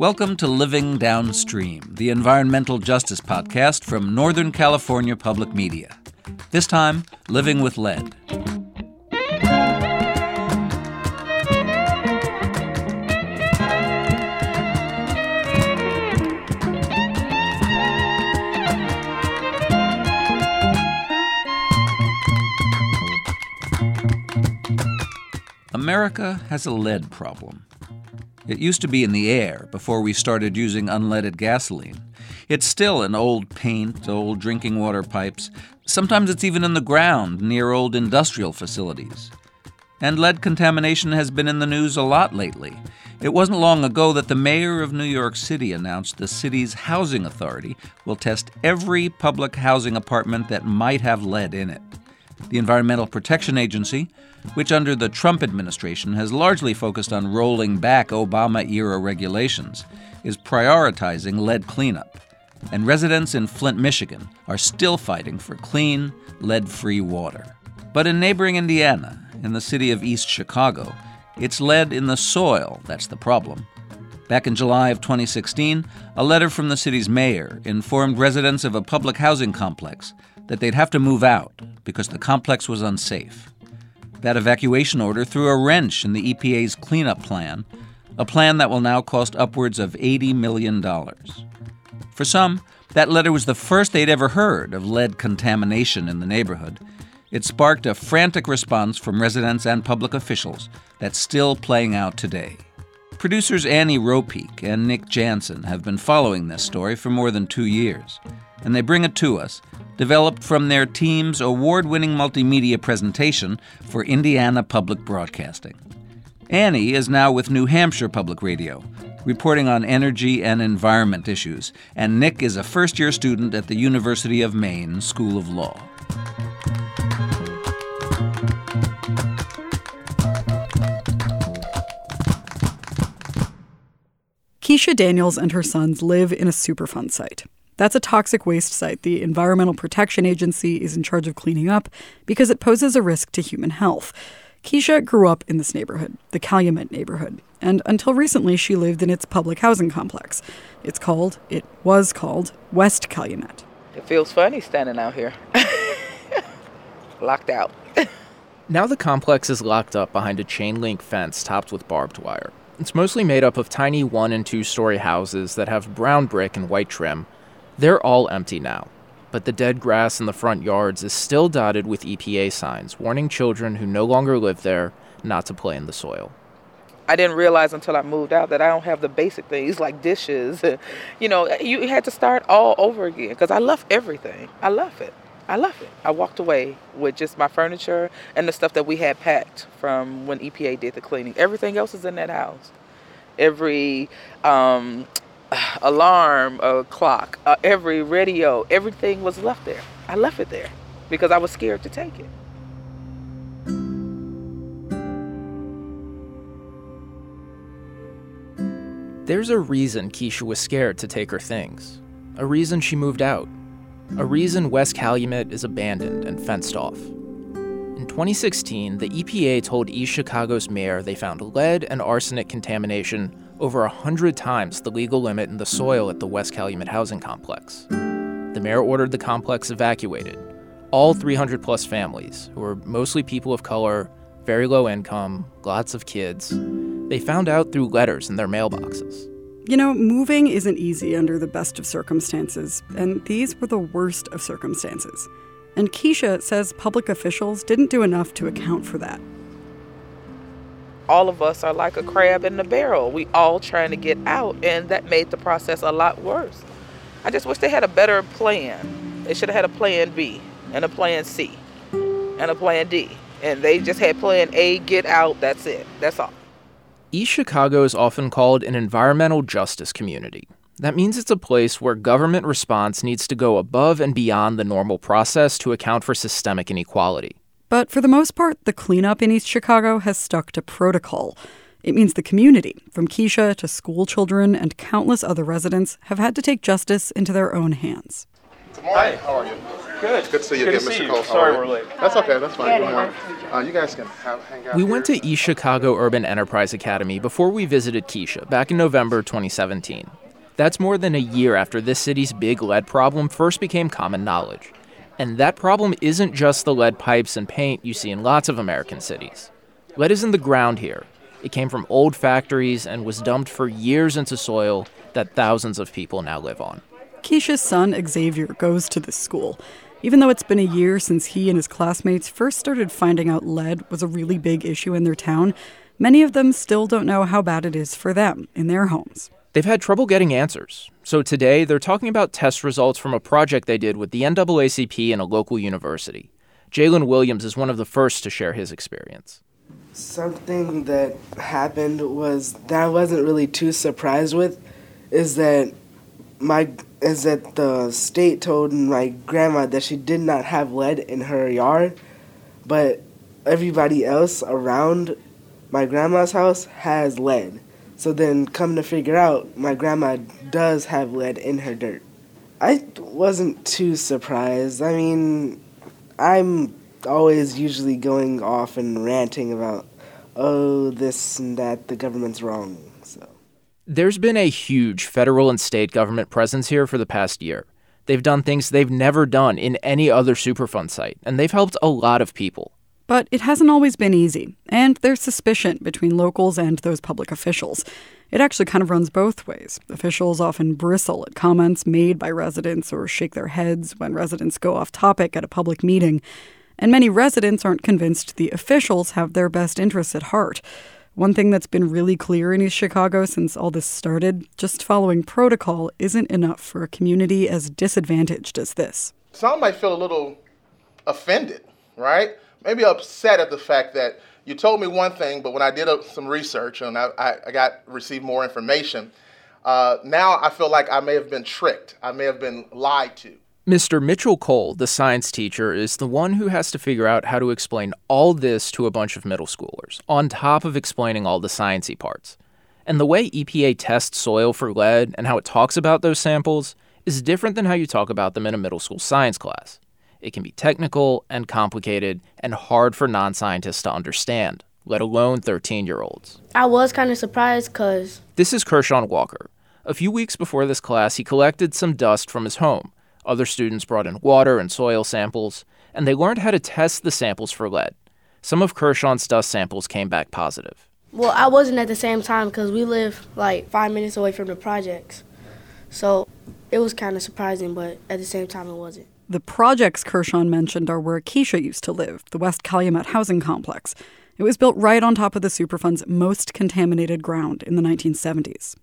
Welcome to Living Downstream, the environmental justice podcast from Northern California Public Media. This time, Living with Lead. America has a lead problem. It used to be in the air before we started using unleaded gasoline. It's still in old paint, old drinking water pipes. Sometimes it's even in the ground near old industrial facilities. And lead contamination has been in the news a lot lately. It wasn't long ago that the mayor of New York City announced the city's housing authority will test every public housing apartment that might have lead in it. The Environmental Protection Agency, which under the Trump administration has largely focused on rolling back Obama era regulations, is prioritizing lead cleanup. And residents in Flint, Michigan are still fighting for clean, lead free water. But in neighboring Indiana, in the city of East Chicago, it's lead in the soil that's the problem. Back in July of 2016, a letter from the city's mayor informed residents of a public housing complex that they'd have to move out because the complex was unsafe. That evacuation order threw a wrench in the EPA's cleanup plan, a plan that will now cost upwards of $80 million. For some, that letter was the first they'd ever heard of lead contamination in the neighborhood. It sparked a frantic response from residents and public officials that's still playing out today. Producers Annie Ropeik and Nick Janzen have been following this story for more than two years, and they bring it to us developed from their team's award winning multimedia presentation for Indiana Public Broadcasting. Annie is now with New Hampshire Public Radio, reporting on energy and environment issues, and Nick is a first year student at the University of Maine School of Law. Keisha Daniels and her sons live in a Superfund site. That's a toxic waste site the Environmental Protection Agency is in charge of cleaning up because it poses a risk to human health. Keisha grew up in this neighborhood, the Calumet neighborhood, and until recently she lived in its public housing complex. It's called, it was called, West Calumet. It feels funny standing out here. Locked out. now the complex is locked up behind a chain link fence topped with barbed wire. It's mostly made up of tiny one and two story houses that have brown brick and white trim they're all empty now, but the dead grass in the front yards is still dotted with EPA signs warning children who no longer live there not to play in the soil. I didn't realize until I moved out that I don't have the basic things like dishes. you know, you had to start all over again because I love everything. I love it. I love it. I walked away with just my furniture and the stuff that we had packed from when EPA did the cleaning. Everything else is in that house. Every um, alarm uh, clock, uh, every radio, everything was left there. I left it there because I was scared to take it. There's a reason Keisha was scared to take her things. A reason she moved out. A reason West Calumet is abandoned and fenced off. In 2016, the EPA told East Chicago's mayor they found lead and arsenic contamination over 100 times the legal limit in the soil at the West Calumet housing complex. The mayor ordered the complex evacuated. All 300 plus families, who were mostly people of color, very low income, lots of kids, they found out through letters in their mailboxes. You know, moving isn't easy under the best of circumstances, and these were the worst of circumstances. And Keisha says public officials didn't do enough to account for that all of us are like a crab in the barrel. We all trying to get out, and that made the process a lot worse. I just wish they had a better plan. They should have had a plan B and a plan C and a plan D. And they just had plan A, get out, that's it. That's all. East Chicago is often called an environmental justice community. That means it's a place where government response needs to go above and beyond the normal process to account for systemic inequality. But for the most part, the cleanup in East Chicago has stuck to protocol. It means the community, from Keisha to school children and countless other residents, have had to take justice into their own hands. Hi, how are you? Good. It's good to see you Good again, see Mr. you. Cole. How Sorry we're late. That's okay. That's fine. Good morning. Uh, you guys can have, hang out. We here. went to East Chicago Urban Enterprise Academy before we visited Keisha back in November 2017. That's more than a year after this city's big lead problem first became common knowledge. And that problem isn't just the lead pipes and paint you see in lots of American cities. Lead is in the ground here. It came from old factories and was dumped for years into soil that thousands of people now live on. Keisha's son, Xavier, goes to this school. Even though it's been a year since he and his classmates first started finding out lead was a really big issue in their town, many of them still don't know how bad it is for them in their homes. They've had trouble getting answers. So today, they're talking about test results from a project they did with the NAACP and a local university. Jalen Williams is one of the first to share his experience. Something that happened was that I wasn't really too surprised with is that my is that the state told my grandma that she did not have lead in her yard, but everybody else around my grandma's house has lead. So then come to figure out my grandma does have lead in her dirt. I wasn't too surprised. I mean, I'm always usually going off and ranting about oh this and that the government's wrong. So There's been a huge federal and state government presence here for the past year. They've done things they've never done in any other Superfund site, and they've helped a lot of people. But it hasn't always been easy, and there's suspicion between locals and those public officials. It actually kind of runs both ways. Officials often bristle at comments made by residents or shake their heads when residents go off topic at a public meeting. And many residents aren't convinced the officials have their best interests at heart. One thing that's been really clear in East Chicago since all this started just following protocol isn't enough for a community as disadvantaged as this. Some might feel a little offended, right? Maybe upset at the fact that you told me one thing, but when I did uh, some research and I, I got received more information, uh, now I feel like I may have been tricked. I may have been lied to. Mr. Mitchell Cole, the science teacher, is the one who has to figure out how to explain all this to a bunch of middle schoolers, on top of explaining all the sciencey parts. And the way EPA tests soil for lead and how it talks about those samples is different than how you talk about them in a middle school science class. It can be technical and complicated and hard for non scientists to understand, let alone 13 year olds. I was kind of surprised because This is Kershawn Walker. A few weeks before this class, he collected some dust from his home. Other students brought in water and soil samples, and they learned how to test the samples for lead. Some of Kershawn's dust samples came back positive. well, I wasn't at the same time because we live like five minutes away from the projects, so it was kind of surprising, but at the same time, it wasn't. The projects Kershaw mentioned are where Keisha used to live, the West Calumet housing complex. It was built right on top of the Superfund's most contaminated ground in the 1970s.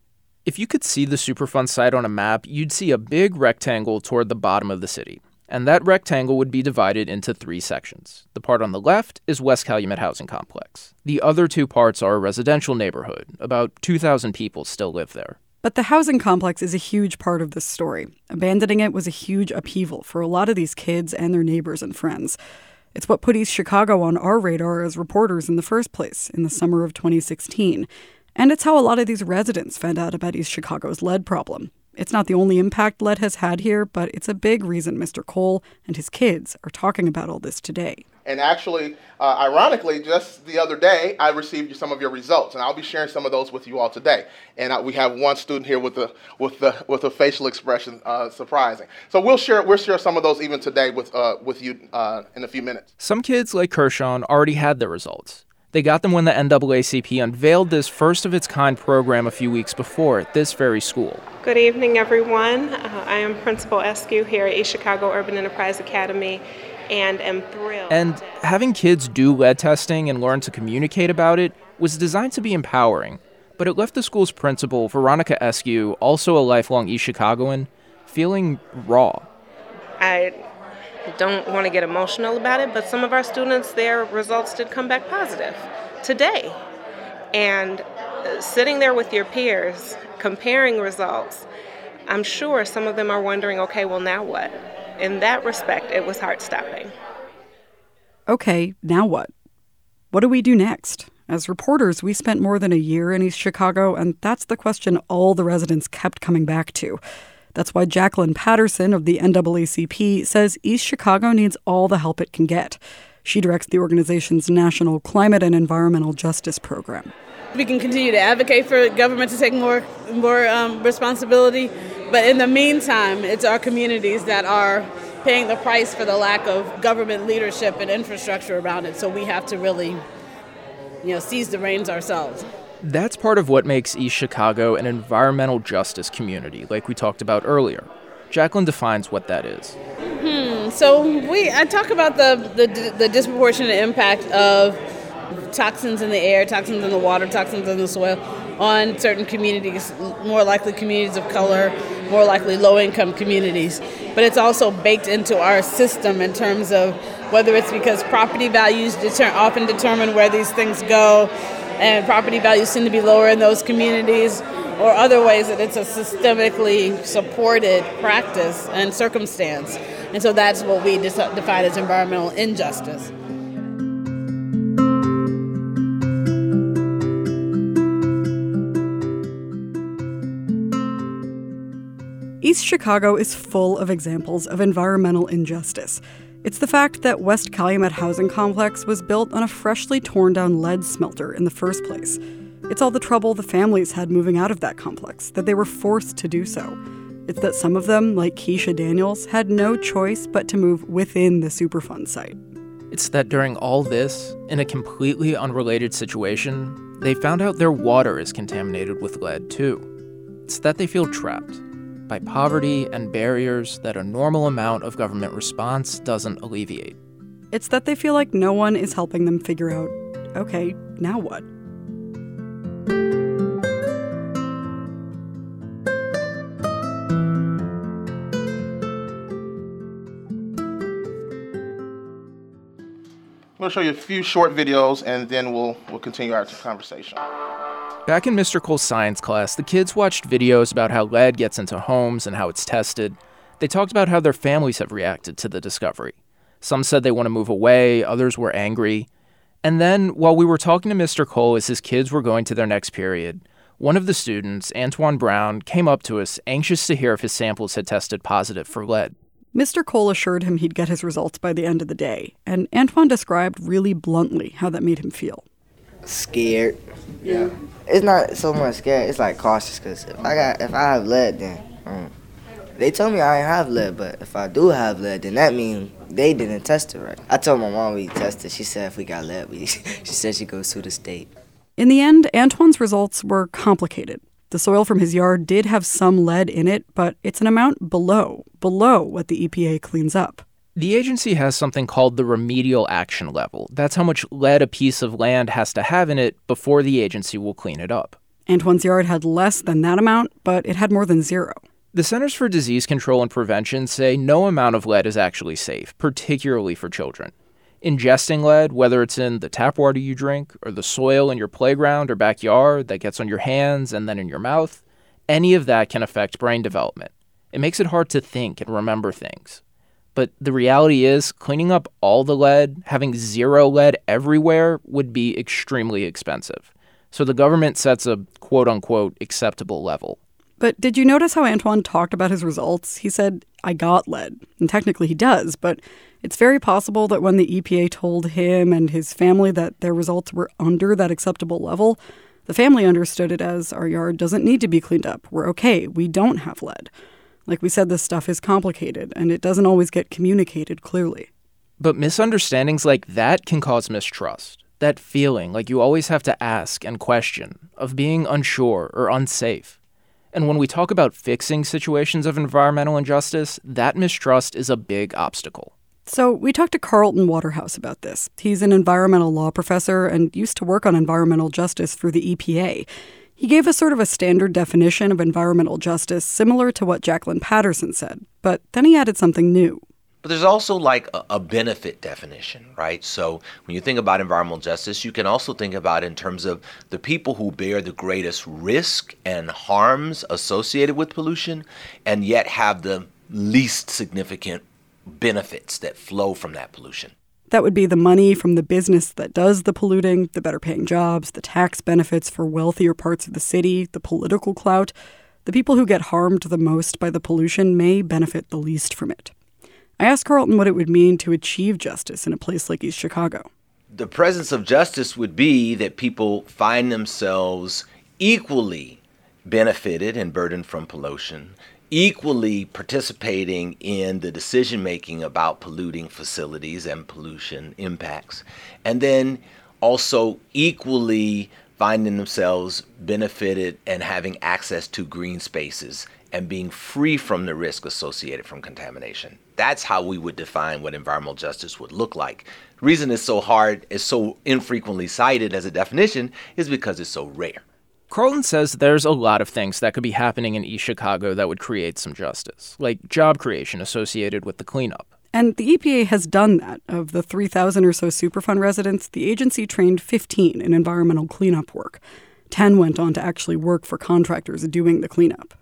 If you could see the Superfund site on a map, you'd see a big rectangle toward the bottom of the city. And that rectangle would be divided into three sections. The part on the left is West Calumet Housing Complex. The other two parts are a residential neighborhood. About 2,000 people still live there. But the housing complex is a huge part of this story. Abandoning it was a huge upheaval for a lot of these kids and their neighbors and friends. It's what put East Chicago on our radar as reporters in the first place in the summer of 2016. And it's how a lot of these residents found out about East Chicago's lead problem. It's not the only impact lead has had here, but it's a big reason Mr. Cole and his kids are talking about all this today. And actually, uh, ironically, just the other day, I received some of your results, and I'll be sharing some of those with you all today. And uh, we have one student here with the with the with a facial expression uh, surprising. So we'll share we'll share some of those even today with uh, with you uh, in a few minutes. Some kids like Kershaw already had their results. They got them when the NAACP unveiled this first of its kind program a few weeks before at this very school. Good evening, everyone. Uh, I am Principal Eskew here at East Chicago Urban Enterprise Academy and am thrilled. And having kids do lead testing and learn to communicate about it was designed to be empowering, but it left the school's principal, Veronica Eskew, also a lifelong East Chicagoan, feeling raw. I don't want to get emotional about it, but some of our students, their results did come back positive today. And uh, sitting there with your peers, comparing results, I'm sure some of them are wondering, okay, well, now what? In that respect, it was heart stopping. Okay, now what? What do we do next? As reporters, we spent more than a year in East Chicago, and that's the question all the residents kept coming back to. That's why Jacqueline Patterson of the NAACP says East Chicago needs all the help it can get. She directs the organization's National Climate and Environmental Justice Program. We can continue to advocate for government to take more more um, responsibility, but in the meantime, it's our communities that are paying the price for the lack of government leadership and infrastructure around it. So we have to really, you know, seize the reins ourselves. That's part of what makes East Chicago an environmental justice community, like we talked about earlier. Jacqueline defines what that is. Hmm. So we I talk about the, the the disproportionate impact of toxins in the air, toxins in the water, toxins in the soil on certain communities, more likely communities of color, more likely low income communities. But it's also baked into our system in terms of whether it's because property values deter- often determine where these things go, and property values seem to be lower in those communities, or other ways that it's a systemically supported practice and circumstance. And so that's what we define as environmental injustice. East Chicago is full of examples of environmental injustice. It's the fact that West Calumet Housing Complex was built on a freshly torn down lead smelter in the first place. It's all the trouble the families had moving out of that complex, that they were forced to do so. It's that some of them, like Keisha Daniels, had no choice but to move within the Superfund site. It's that during all this, in a completely unrelated situation, they found out their water is contaminated with lead too. It's that they feel trapped by poverty and barriers that a normal amount of government response doesn't alleviate. It's that they feel like no one is helping them figure out okay, now what? I'm going to show you a few short videos and then we'll, we'll continue our conversation. Back in Mr. Cole's science class, the kids watched videos about how lead gets into homes and how it's tested. They talked about how their families have reacted to the discovery. Some said they want to move away, others were angry. And then, while we were talking to Mr. Cole as his kids were going to their next period, one of the students, Antoine Brown, came up to us, anxious to hear if his samples had tested positive for lead. Mr. Cole assured him he'd get his results by the end of the day, and Antoine described really bluntly how that made him feel. Scared. Yeah it's not so much scared. It's like cautious because if I got if I have lead, then um, they told me I ain't have lead. But if I do have lead, then that means they didn't test it right. I told my mom we tested. She said if we got lead, we she said she goes to the state. In the end, Antoine's results were complicated. The soil from his yard did have some lead in it, but it's an amount below below what the EPA cleans up. The agency has something called the remedial action level. That's how much lead a piece of land has to have in it before the agency will clean it up. Antoine's yard had less than that amount, but it had more than zero. The Centers for Disease Control and Prevention say no amount of lead is actually safe, particularly for children. Ingesting lead, whether it's in the tap water you drink or the soil in your playground or backyard that gets on your hands and then in your mouth, any of that can affect brain development. It makes it hard to think and remember things. But the reality is, cleaning up all the lead, having zero lead everywhere, would be extremely expensive. So the government sets a quote unquote acceptable level. But did you notice how Antoine talked about his results? He said, I got lead. And technically he does, but it's very possible that when the EPA told him and his family that their results were under that acceptable level, the family understood it as our yard doesn't need to be cleaned up. We're okay. We don't have lead. Like we said, this stuff is complicated and it doesn't always get communicated clearly. But misunderstandings like that can cause mistrust. That feeling like you always have to ask and question, of being unsure or unsafe. And when we talk about fixing situations of environmental injustice, that mistrust is a big obstacle. So, we talked to Carlton Waterhouse about this. He's an environmental law professor and used to work on environmental justice for the EPA. He gave us sort of a standard definition of environmental justice, similar to what Jacqueline Patterson said, but then he added something new. But there's also like a, a, benefit definition, right? So when you think about environmental justice, you can also think about in terms of the people who bear the greatest risk and harms associated with pollution and yet have the least significant benefits that flow from that pollution. That would be the money from the business that does the polluting, the better paying jobs, the tax benefits for wealthier parts of the city, the political clout. the people who get harmed the most by the pollution may benefit the least from it. I asked Carlton what it would mean to achieve justice in a place like East Chicago. The presence of justice would be that people find themselves equally benefited and burdened from pollution, equally participating in the decision making about polluting facilities and pollution impacts, and then also equally finding themselves benefited and having access to green spaces and being free from the risk associated from contamination. That's how we would define what environmental justice would look like. The reason it's so hard, it's so infrequently cited as a definition, is because it's so rare. Carlton says there's a lot of things that could be happening in East Chicago that would create some justice, like job creation associated with the cleanup. And the EPA has done that. Of the 3,000 or so Superfund residents, the agency trained 15 in environmental cleanup work. 10 went on to actually work for contractors doing the cleanup.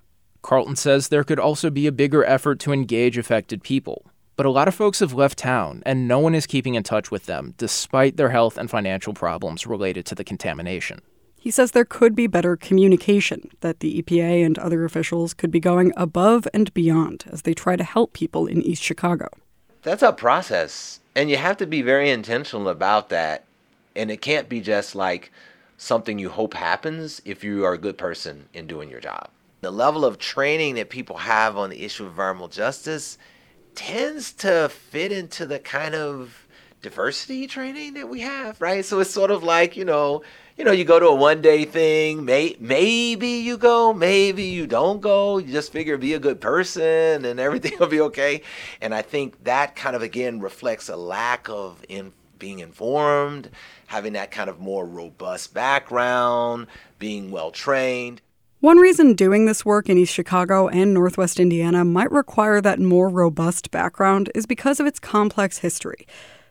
Carlton says there could also be a bigger effort to engage affected people. But a lot of folks have left town, and no one is keeping in touch with them, despite their health and financial problems related to the contamination. He says there could be better communication, that the EPA and other officials could be going above and beyond as they try to help people in East Chicago. That's a process, and you have to be very intentional about that. And it can't be just like something you hope happens if you are a good person in doing your job the level of training that people have on the issue of environmental justice tends to fit into the kind of diversity training that we have, right? So it's sort of like, you know, you know, you go to a one day thing, may, maybe you go, maybe you don't go. You just figure be a good person and everything will be okay. And I think that kind of again reflects a lack of in being informed, having that kind of more robust background, being well trained. One reason doing this work in East Chicago and Northwest Indiana might require that more robust background is because of its complex history.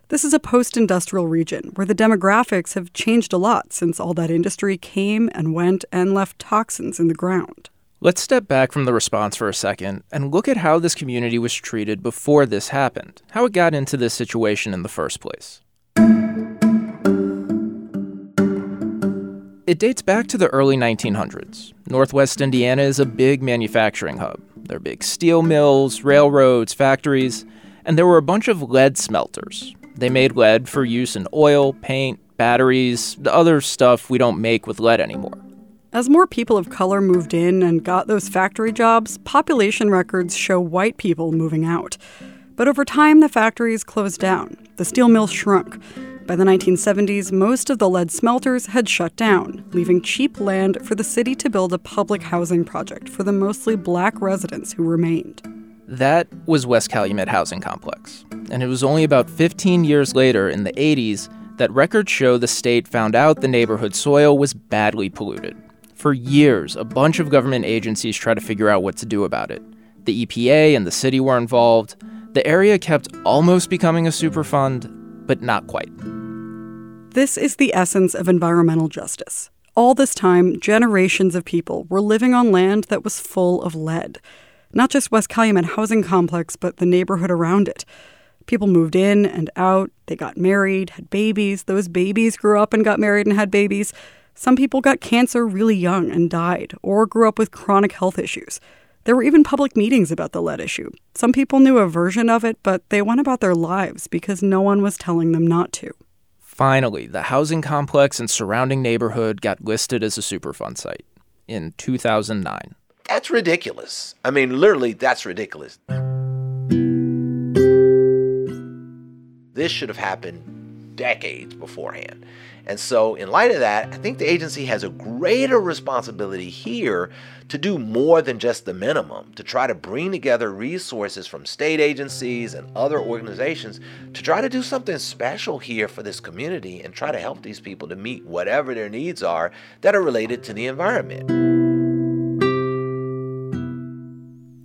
This is a post industrial region where the demographics have changed a lot since all that industry came and went and left toxins in the ground. Let's step back from the response for a second and look at how this community was treated before this happened, how it got into this situation in the first place. It dates back to the early 1900s. Northwest Indiana is a big manufacturing hub. There are big steel mills, railroads, factories, and there were a bunch of lead smelters. They made lead for use in oil, paint, batteries, the other stuff we don't make with lead anymore. As more people of color moved in and got those factory jobs, population records show white people moving out. But over time, the factories closed down, the steel mills shrunk, by the 1970s, most of the lead smelters had shut down, leaving cheap land for the city to build a public housing project for the mostly black residents who remained. That was West Calumet Housing Complex. And it was only about 15 years later, in the 80s, that records show the state found out the neighborhood soil was badly polluted. For years, a bunch of government agencies tried to figure out what to do about it. The EPA and the city were involved. The area kept almost becoming a Superfund, but not quite. This is the essence of environmental justice. All this time, generations of people were living on land that was full of lead. Not just West Calumet Housing Complex, but the neighborhood around it. People moved in and out, they got married, had babies. Those babies grew up and got married and had babies. Some people got cancer really young and died, or grew up with chronic health issues. There were even public meetings about the lead issue. Some people knew a version of it, but they went about their lives because no one was telling them not to. Finally, the housing complex and surrounding neighborhood got listed as a Superfund site in 2009. That's ridiculous. I mean, literally, that's ridiculous. This should have happened decades beforehand. And so, in light of that, I think the agency has a greater responsibility here to do more than just the minimum, to try to bring together resources from state agencies and other organizations to try to do something special here for this community and try to help these people to meet whatever their needs are that are related to the environment.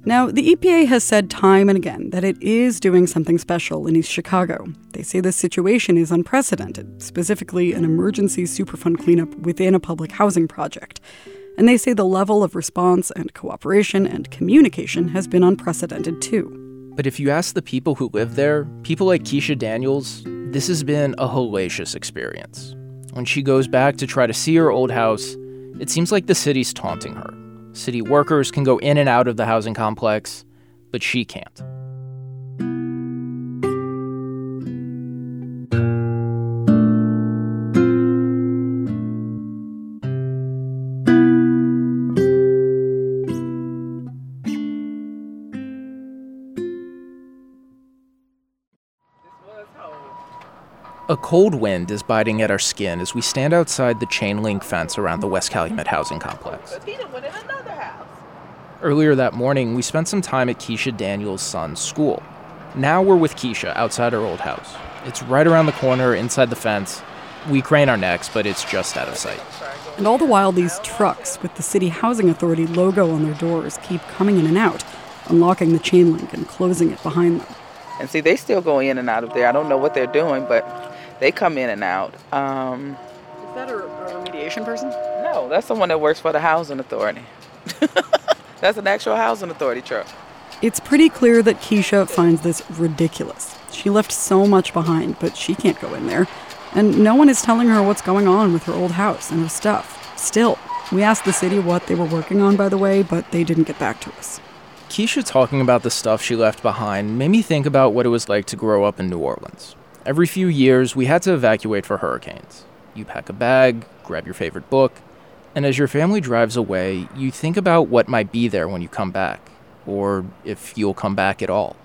Now, the EPA has said time and again that it is doing something special in East Chicago. They say this situation is unprecedented, specifically an emergency Superfund cleanup within a public housing project. And they say the level of response and cooperation and communication has been unprecedented too. But if you ask the people who live there, people like Keisha Daniels, this has been a hellacious experience. When she goes back to try to see her old house, it seems like the city's taunting her City workers can go in and out of the housing complex, but she can't. A cold wind is biting at our skin as we stand outside the chain link fence around the West Calumet housing complex. Earlier that morning, we spent some time at Keisha Daniels' son's school. Now we're with Keisha outside her old house. It's right around the corner inside the fence. We crane our necks, but it's just out of sight. And all the while, these trucks with the City Housing Authority logo on their doors keep coming in and out, unlocking the chain link and closing it behind them. And see, they still go in and out of there. I don't know what they're doing, but they come in and out. Um, Is that a, a remediation person? no, that's someone that works for the housing authority. that's an actual housing authority truck. It's pretty clear that Keisha finds this ridiculous. She left so much behind, but she can't go in there. And no one is telling her what's going on with her old house and her stuff. Still, we asked the city what they were working on, by the way, but they didn't get back to us. Keisha talking about the stuff she left behind made me think about what it was like to grow up in New Orleans. Every few years, we had to evacuate for hurricanes. You pack a bag, grab your favorite book, and as your family drives away, you think about what might be there when you come back, or if you'll come back at all.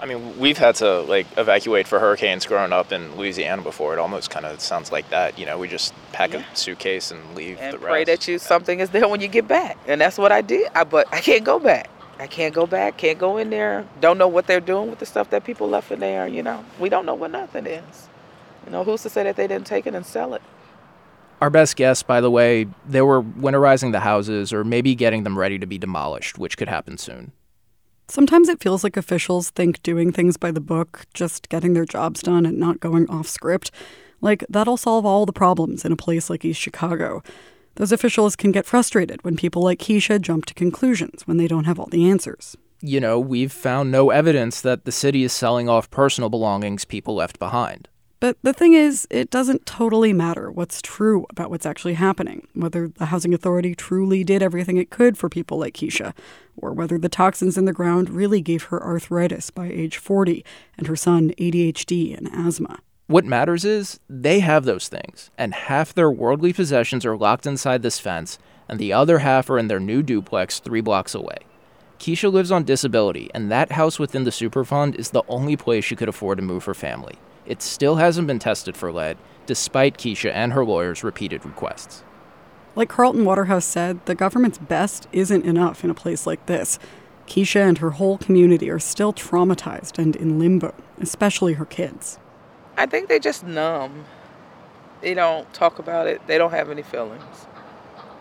I mean, we've had to like evacuate for hurricanes growing up in Louisiana before. It almost kind of sounds like that. You know, we just pack a suitcase and leave And the pray rest. that you something is there when you get back. And that's what I did. I, but I can't go back. I can't go back. Can't go in there. Don't know what they're doing with the stuff that people left in there. You know, we don't know what nothing is. You know, who's to say that they didn't take it and sell it? Our best guess, by the way, they were winterizing the houses or maybe getting them ready to be demolished, which could happen soon. Sometimes it feels like officials think doing things by the book, just getting their jobs done and not going off script, like that'll solve all the problems in a place like East Chicago. Those officials can get frustrated when people like Keisha jump to conclusions when they don't have all the answers. You know, we've found no evidence that the city is selling off personal belongings people left behind. But the thing is, it doesn't totally matter what's true about what's actually happening, whether the housing authority truly did everything it could for people like Keisha, or whether the toxins in the ground really gave her arthritis by age 40 and her son ADHD and asthma. What matters is they have those things, and half their worldly possessions are locked inside this fence, and the other half are in their new duplex three blocks away. Keisha lives on disability, and that house within the Superfund is the only place she could afford to move her family. It still hasn't been tested for lead, despite Keisha and her lawyers' repeated requests. Like Carlton Waterhouse said, the government's best isn't enough in a place like this. Keisha and her whole community are still traumatized and in limbo, especially her kids. I think they're just numb. They don't talk about it. They don't have any feelings.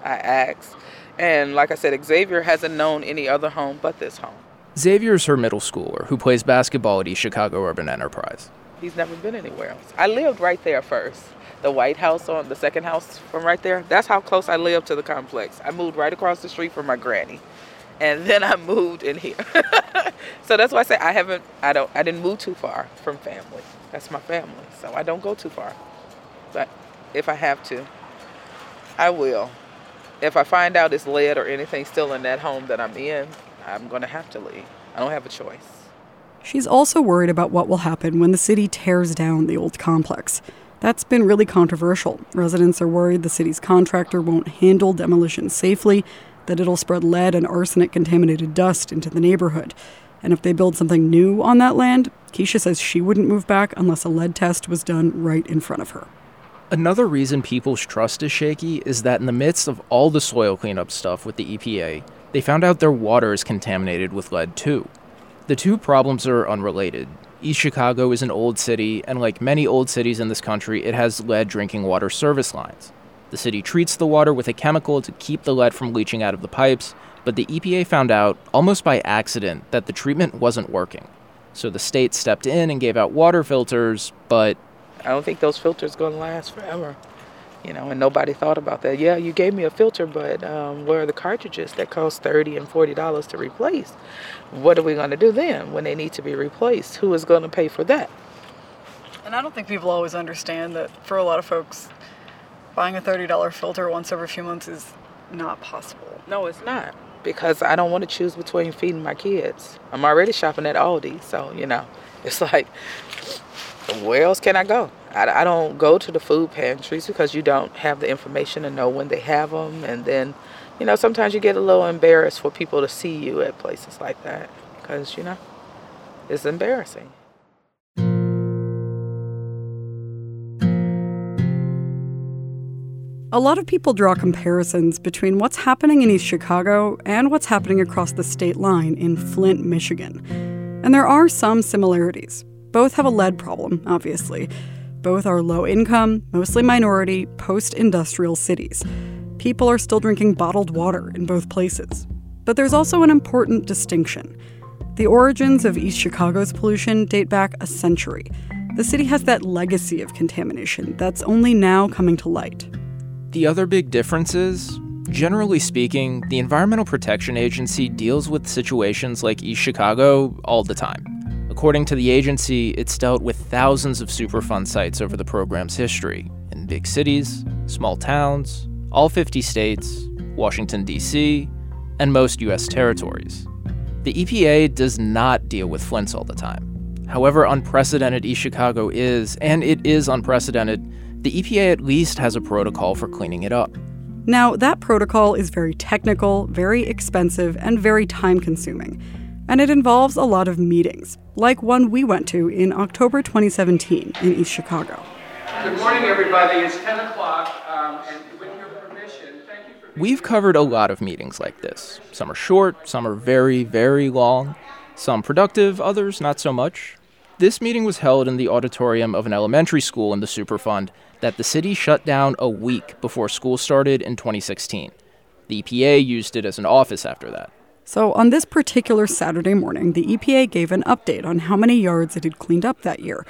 I asked. And like I said, Xavier hasn't known any other home but this home. Xavier's her middle schooler who plays basketball at East Chicago Urban Enterprise. He's never been anywhere else. I lived right there first. The White House on the second house from right there. That's how close I lived to the complex. I moved right across the street from my granny. And then I moved in here. so that's why I say I haven't I don't I didn't move too far from family. That's my family. So I don't go too far. But if I have to, I will. If I find out it's lead or anything still in that home that I'm in, I'm going to have to leave. I don't have a choice. She's also worried about what will happen when the city tears down the old complex. That's been really controversial. Residents are worried the city's contractor won't handle demolition safely, that it'll spread lead and arsenic contaminated dust into the neighborhood. And if they build something new on that land, Keisha says she wouldn't move back unless a lead test was done right in front of her. Another reason people's trust is shaky is that in the midst of all the soil cleanup stuff with the EPA, they found out their water is contaminated with lead too. The two problems are unrelated. East Chicago is an old city, and like many old cities in this country, it has lead drinking water service lines. The city treats the water with a chemical to keep the lead from leaching out of the pipes, but the EPA found out, almost by accident, that the treatment wasn't working. So the state stepped in and gave out water filters, but I don't think those filters going to last forever. You know, and nobody thought about that. Yeah, you gave me a filter, but um, where are the cartridges that cost thirty and forty dollars to replace? What are we going to do then when they need to be replaced? Who is going to pay for that? And I don't think people always understand that for a lot of folks, buying a $30 filter once every few months is not possible. No, it's not. because I don't want to choose between feeding my kids. I'm already shopping at Aldi, so you know, it's like, where else can I go? I, I don't go to the food pantries because you don't have the information to know when they have them, and then, you know, sometimes you get a little embarrassed for people to see you at places like that because you know, it's embarrassing. A lot of people draw comparisons between what's happening in East Chicago and what's happening across the state line in Flint, Michigan. And there are some similarities. Both have a lead problem, obviously. Both are low income, mostly minority, post industrial cities. People are still drinking bottled water in both places. But there's also an important distinction. The origins of East Chicago's pollution date back a century. The city has that legacy of contamination that's only now coming to light. The other big difference is, generally speaking, the Environmental Protection Agency deals with situations like East Chicago all the time. According to the agency, it's dealt with thousands of Superfund sites over the program's history in big cities, small towns, all 50 states, Washington, D.C., and most U.S. territories. The EPA does not deal with Flints all the time. However unprecedented East Chicago is, and it is unprecedented, the EPA at least has a protocol for cleaning it up. Now, that protocol is very technical, very expensive, and very time consuming. And it involves a lot of meetings, like one we went to in October 2017 in East Chicago. Good morning, everybody. It's 10 o'clock, um, and with your permission, thank you for. We've covered a lot of meetings like this. Some are short, some are very, very long, some productive, others not so much. This meeting was held in the auditorium of an elementary school in the Superfund that the city shut down a week before school started in 2016. The EPA used it as an office after that. So, on this particular Saturday morning, the EPA gave an update on how many yards it had cleaned up that year.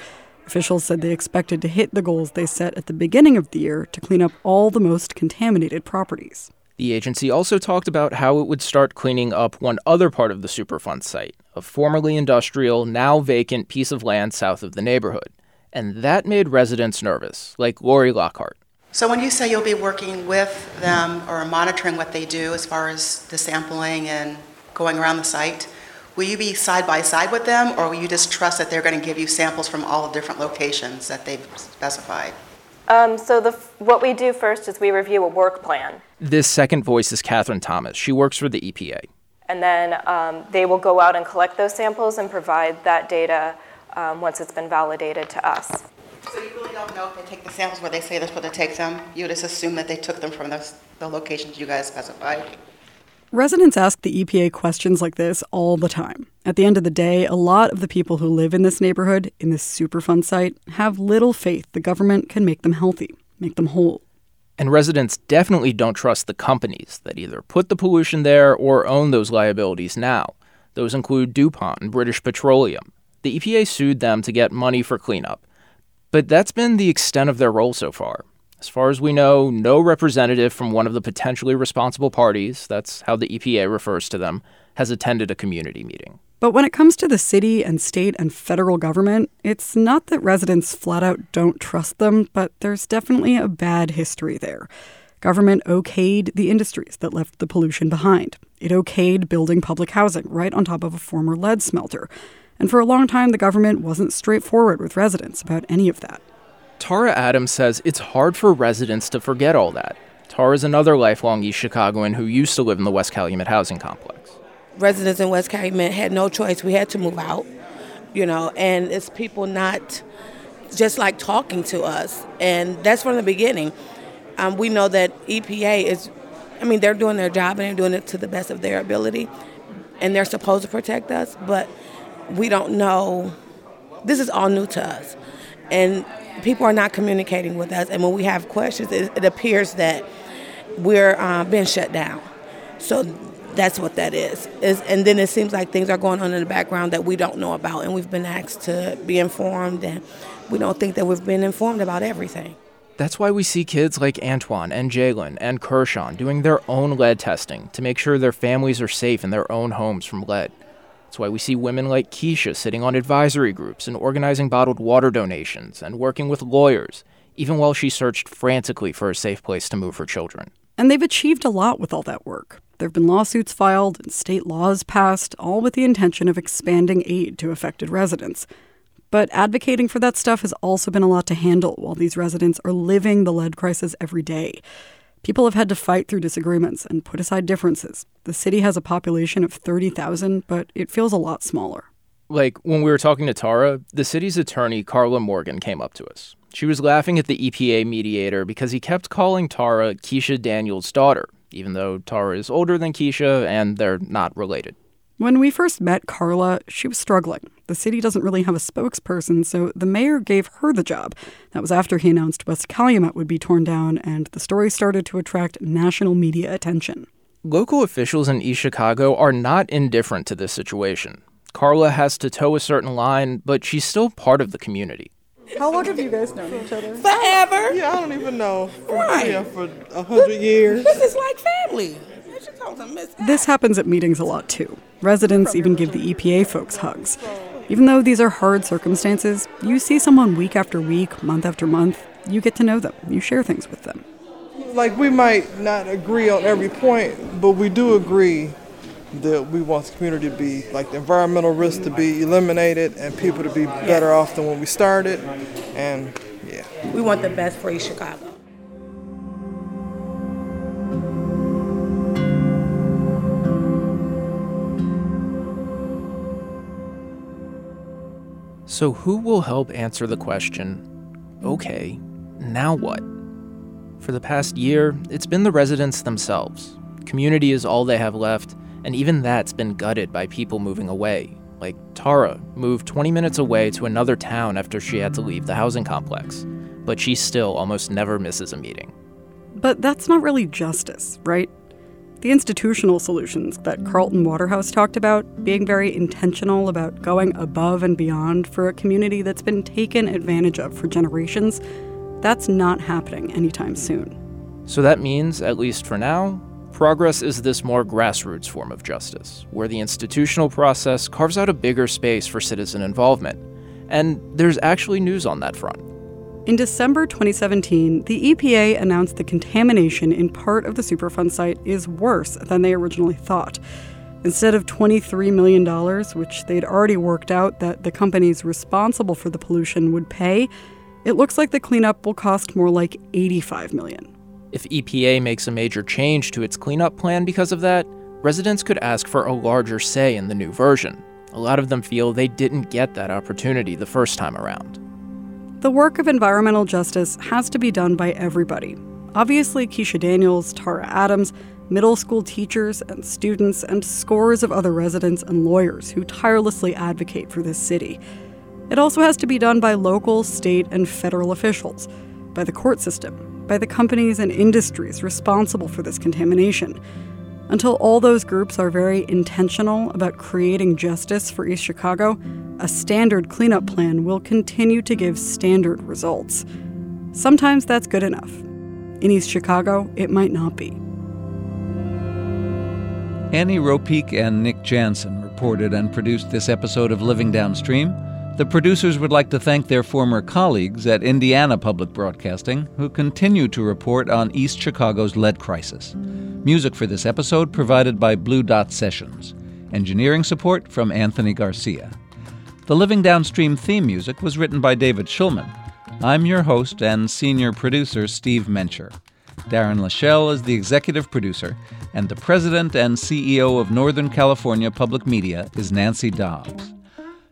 Officials said they expected to hit the goals they set at the beginning of the year to clean up all the most contaminated properties. The agency also talked about how it would start cleaning up one other part of the Superfund site, a formerly industrial, now vacant piece of land south of the neighborhood. And that made residents nervous, like Lori Lockhart. So, when you say you'll be working with them or monitoring what they do as far as the sampling and going around the site, will you be side by side with them or will you just trust that they're going to give you samples from all the different locations that they've specified? Um, so the, what we do first is we review a work plan. This second voice is Catherine Thomas. She works for the EPA. And then um, they will go out and collect those samples and provide that data um, once it's been validated to us. So you really don't know if they take the samples where they say they're supposed to take them? You just assume that they took them from the, the locations you guys specified? Residents ask the EPA questions like this all the time. At the end of the day, a lot of the people who live in this neighborhood, in this Superfund site, have little faith the government can make them healthy, make them whole. And residents definitely don't trust the companies that either put the pollution there or own those liabilities now. Those include DuPont and British Petroleum. The EPA sued them to get money for cleanup. But that's been the extent of their role so far. As far as we know, no representative from one of the potentially responsible parties, that's how the EPA refers to them, has attended a community meeting. But when it comes to the city and state and federal government, it's not that residents flat out don't trust them, but there's definitely a bad history there. Government okayed the industries that left the pollution behind. It okayed building public housing right on top of a former lead smelter. And for a long time, the government wasn't straightforward with residents about any of that. Tara Adams says it's hard for residents to forget all that. Tara is another lifelong East Chicagoan who used to live in the West Calumet housing complex. Residents in West Calumet had no choice. We had to move out, you know, and it's people not just like talking to us. And that's from the beginning. Um, we know that EPA is, I mean, they're doing their job and they're doing it to the best of their ability. And they're supposed to protect us, but we don't know. This is all new to us. And people are not communicating with us, and when we have questions, it, it appears that we're uh, being shut down. So that's what that is. is. And then it seems like things are going on in the background that we don't know about, and we've been asked to be informed, and we don't think that we've been informed about everything. That's why we see kids like Antoine and Jalen and Kershaw doing their own lead testing to make sure their families are safe in their own homes from lead. That's why we see women like Keisha sitting on advisory groups and organizing bottled water donations and working with lawyers, even while she searched frantically for a safe place to move her children. And they've achieved a lot with all that work. There have been lawsuits filed and state laws passed, all with the intention of expanding aid to affected residents. But advocating for that stuff has also been a lot to handle while these residents are living the lead crisis every day. People have had to fight through disagreements and put aside differences. The city has a population of 30,000, but it feels a lot smaller. Like when we were talking to Tara, the city's attorney, Carla Morgan, came up to us. She was laughing at the EPA mediator because he kept calling Tara Keisha Daniels' daughter, even though Tara is older than Keisha and they're not related. When we first met Carla, she was struggling. The city doesn't really have a spokesperson, so the mayor gave her the job. That was after he announced West Calumet would be torn down, and the story started to attract national media attention. Local officials in East Chicago are not indifferent to this situation. Carla has to toe a certain line, but she's still part of the community. How long have you guys known each other? Forever. Yeah, I don't even know. For, Right. Yeah, for a hundred years. This is like family. This happens at meetings a lot too. Residents even give the EPA folks hugs. Even though these are hard circumstances, you see someone week after week, month after month, you get to know them, you share things with them. Like we might not agree on every point, but we do agree that we want the community to be like the environmental risks to be eliminated and people to be better off than when we started. And yeah. We want the best for East Chicago. So, who will help answer the question okay, now what? For the past year, it's been the residents themselves. Community is all they have left, and even that's been gutted by people moving away. Like Tara moved 20 minutes away to another town after she had to leave the housing complex, but she still almost never misses a meeting. But that's not really justice, right? The institutional solutions that Carlton Waterhouse talked about, being very intentional about going above and beyond for a community that's been taken advantage of for generations, that's not happening anytime soon. So that means, at least for now, progress is this more grassroots form of justice, where the institutional process carves out a bigger space for citizen involvement. And there's actually news on that front. In December 2017, the EPA announced the contamination in part of the Superfund site is worse than they originally thought. Instead of $23 million, which they'd already worked out that the companies responsible for the pollution would pay, it looks like the cleanup will cost more like 85 million. If EPA makes a major change to its cleanup plan because of that, residents could ask for a larger say in the new version. A lot of them feel they didn't get that opportunity the first time around. The work of environmental justice has to be done by everybody. Obviously, Keisha Daniels, Tara Adams, middle school teachers and students, and scores of other residents and lawyers who tirelessly advocate for this city. It also has to be done by local, state, and federal officials, by the court system, by the companies and industries responsible for this contamination. Until all those groups are very intentional about creating justice for East Chicago, a standard cleanup plan will continue to give standard results. Sometimes that's good enough. In East Chicago, it might not be. Annie Ropeik and Nick Janzen reported and produced this episode of Living Downstream. The producers would like to thank their former colleagues at Indiana Public Broadcasting, who continue to report on East Chicago's lead crisis. Music for this episode provided by Blue Dot Sessions. Engineering support from Anthony Garcia. The Living Downstream theme music was written by David Schulman. I'm your host and senior producer, Steve Mencher. Darren Lachelle is the executive producer, and the president and CEO of Northern California Public Media is Nancy Dobbs.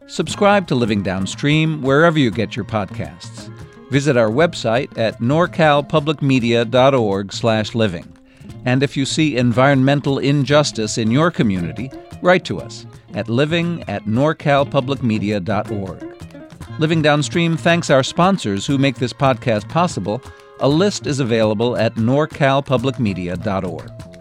Subscribe to Living Downstream wherever you get your podcasts. Visit our website at norcalpublicmedia.org/living. And if you see environmental injustice in your community, write to us at living at norcalpublicmedia.org. Living Downstream thanks our sponsors who make this podcast possible. A list is available at norcalpublicmedia.org.